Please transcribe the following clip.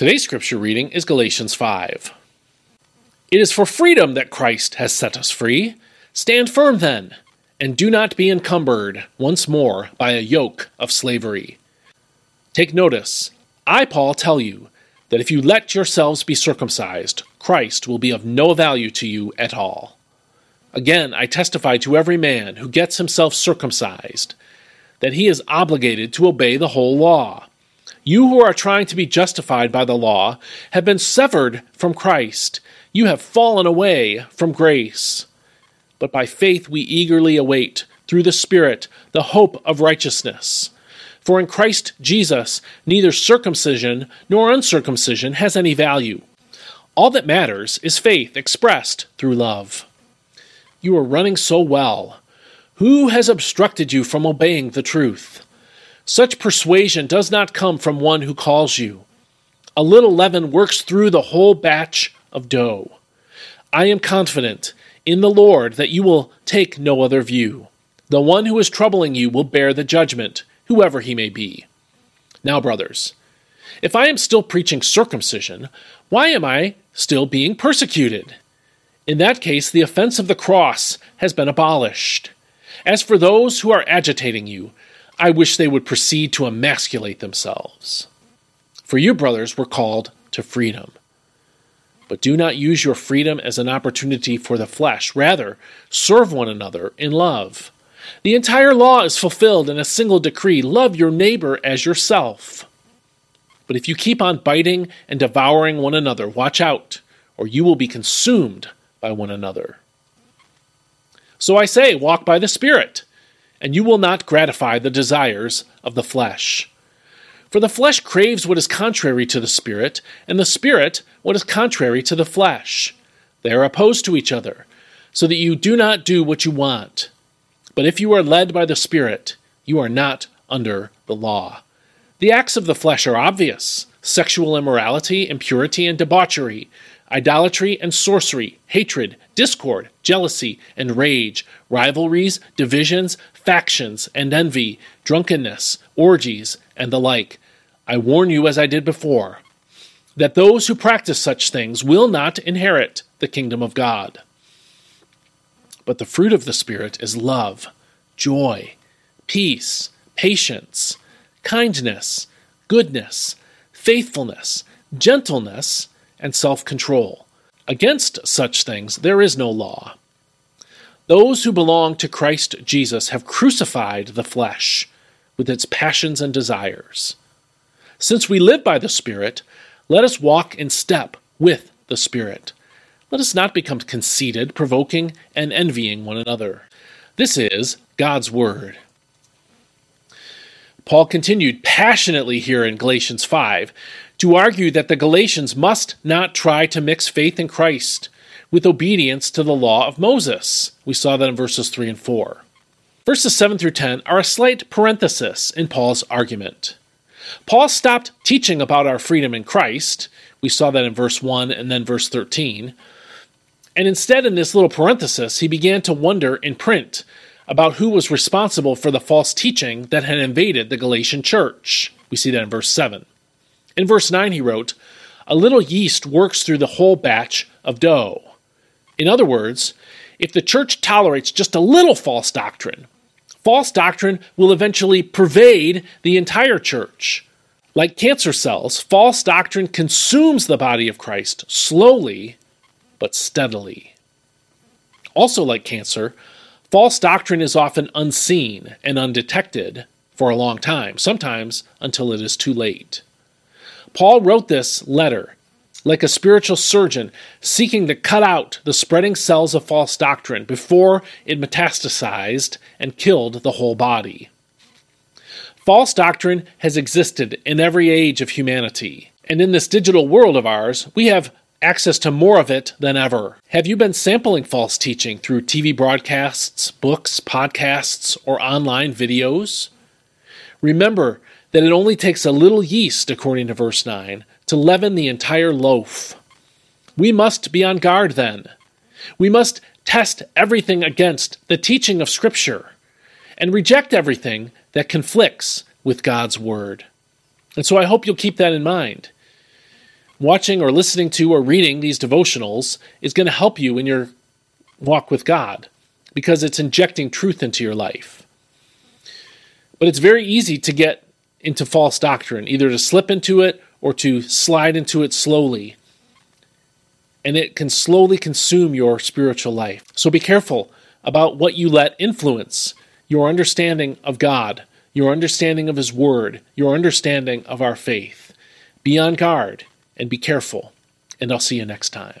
Today's scripture reading is Galatians 5. It is for freedom that Christ has set us free. Stand firm then, and do not be encumbered once more by a yoke of slavery. Take notice, I, Paul, tell you that if you let yourselves be circumcised, Christ will be of no value to you at all. Again, I testify to every man who gets himself circumcised that he is obligated to obey the whole law. You who are trying to be justified by the law have been severed from Christ. You have fallen away from grace. But by faith we eagerly await, through the Spirit, the hope of righteousness. For in Christ Jesus, neither circumcision nor uncircumcision has any value. All that matters is faith expressed through love. You are running so well. Who has obstructed you from obeying the truth? Such persuasion does not come from one who calls you. A little leaven works through the whole batch of dough. I am confident in the Lord that you will take no other view. The one who is troubling you will bear the judgment, whoever he may be. Now, brothers, if I am still preaching circumcision, why am I still being persecuted? In that case, the offense of the cross has been abolished. As for those who are agitating you, I wish they would proceed to emasculate themselves. For you, brothers, were called to freedom. But do not use your freedom as an opportunity for the flesh. Rather, serve one another in love. The entire law is fulfilled in a single decree love your neighbor as yourself. But if you keep on biting and devouring one another, watch out, or you will be consumed by one another. So I say, walk by the Spirit, and you will not gratify the desires of the flesh. For the flesh craves what is contrary to the Spirit, and the Spirit what is contrary to the flesh. They are opposed to each other, so that you do not do what you want. But if you are led by the Spirit, you are not under the law. The acts of the flesh are obvious sexual immorality, impurity, and debauchery, idolatry and sorcery, hatred, discord, jealousy, and rage, rivalries, divisions, factions, and envy, drunkenness, orgies, and the like. I warn you, as I did before, that those who practice such things will not inherit the kingdom of God. But the fruit of the Spirit is love, joy, peace, patience kindness, goodness, faithfulness, gentleness, and self control. Against such things there is no law. Those who belong to Christ Jesus have crucified the flesh with its passions and desires. Since we live by the Spirit, let us walk in step with the Spirit. Let us not become conceited, provoking, and envying one another. This is God's Word. Paul continued passionately here in Galatians 5 to argue that the Galatians must not try to mix faith in Christ with obedience to the law of Moses. We saw that in verses 3 and 4. Verses 7 through 10 are a slight parenthesis in Paul's argument. Paul stopped teaching about our freedom in Christ. We saw that in verse 1 and then verse 13. And instead, in this little parenthesis, he began to wonder in print about who was responsible for the false teaching that had invaded the Galatian church. We see that in verse 7. In verse 9, he wrote, A little yeast works through the whole batch of dough. In other words, if the church tolerates just a little false doctrine, false doctrine will eventually pervade the entire church. Like cancer cells, false doctrine consumes the body of Christ slowly but steadily. Also, like cancer, False doctrine is often unseen and undetected for a long time, sometimes until it is too late. Paul wrote this letter like a spiritual surgeon seeking to cut out the spreading cells of false doctrine before it metastasized and killed the whole body. False doctrine has existed in every age of humanity, and in this digital world of ours, we have access to more of it than ever. Have you been sampling false teaching through TV broadcasts, books, podcasts, or online videos? Remember that it only takes a little yeast, according to verse 9, to leaven the entire loaf. We must be on guard then. We must test everything against the teaching of Scripture and reject everything that conflicts with God's Word. And so I hope you'll keep that in mind. watching or listening to or reading these devotionals is going to help you in your walk with God because it's injecting truth into your life. But it's very easy to get into false doctrine, either to slip into it or to slide into it slowly. And it can slowly consume your spiritual life. So be careful about what you let influence your understanding of God, your understanding of His Word, your understanding of our faith. Be on guard and be careful. And I'll see you next time.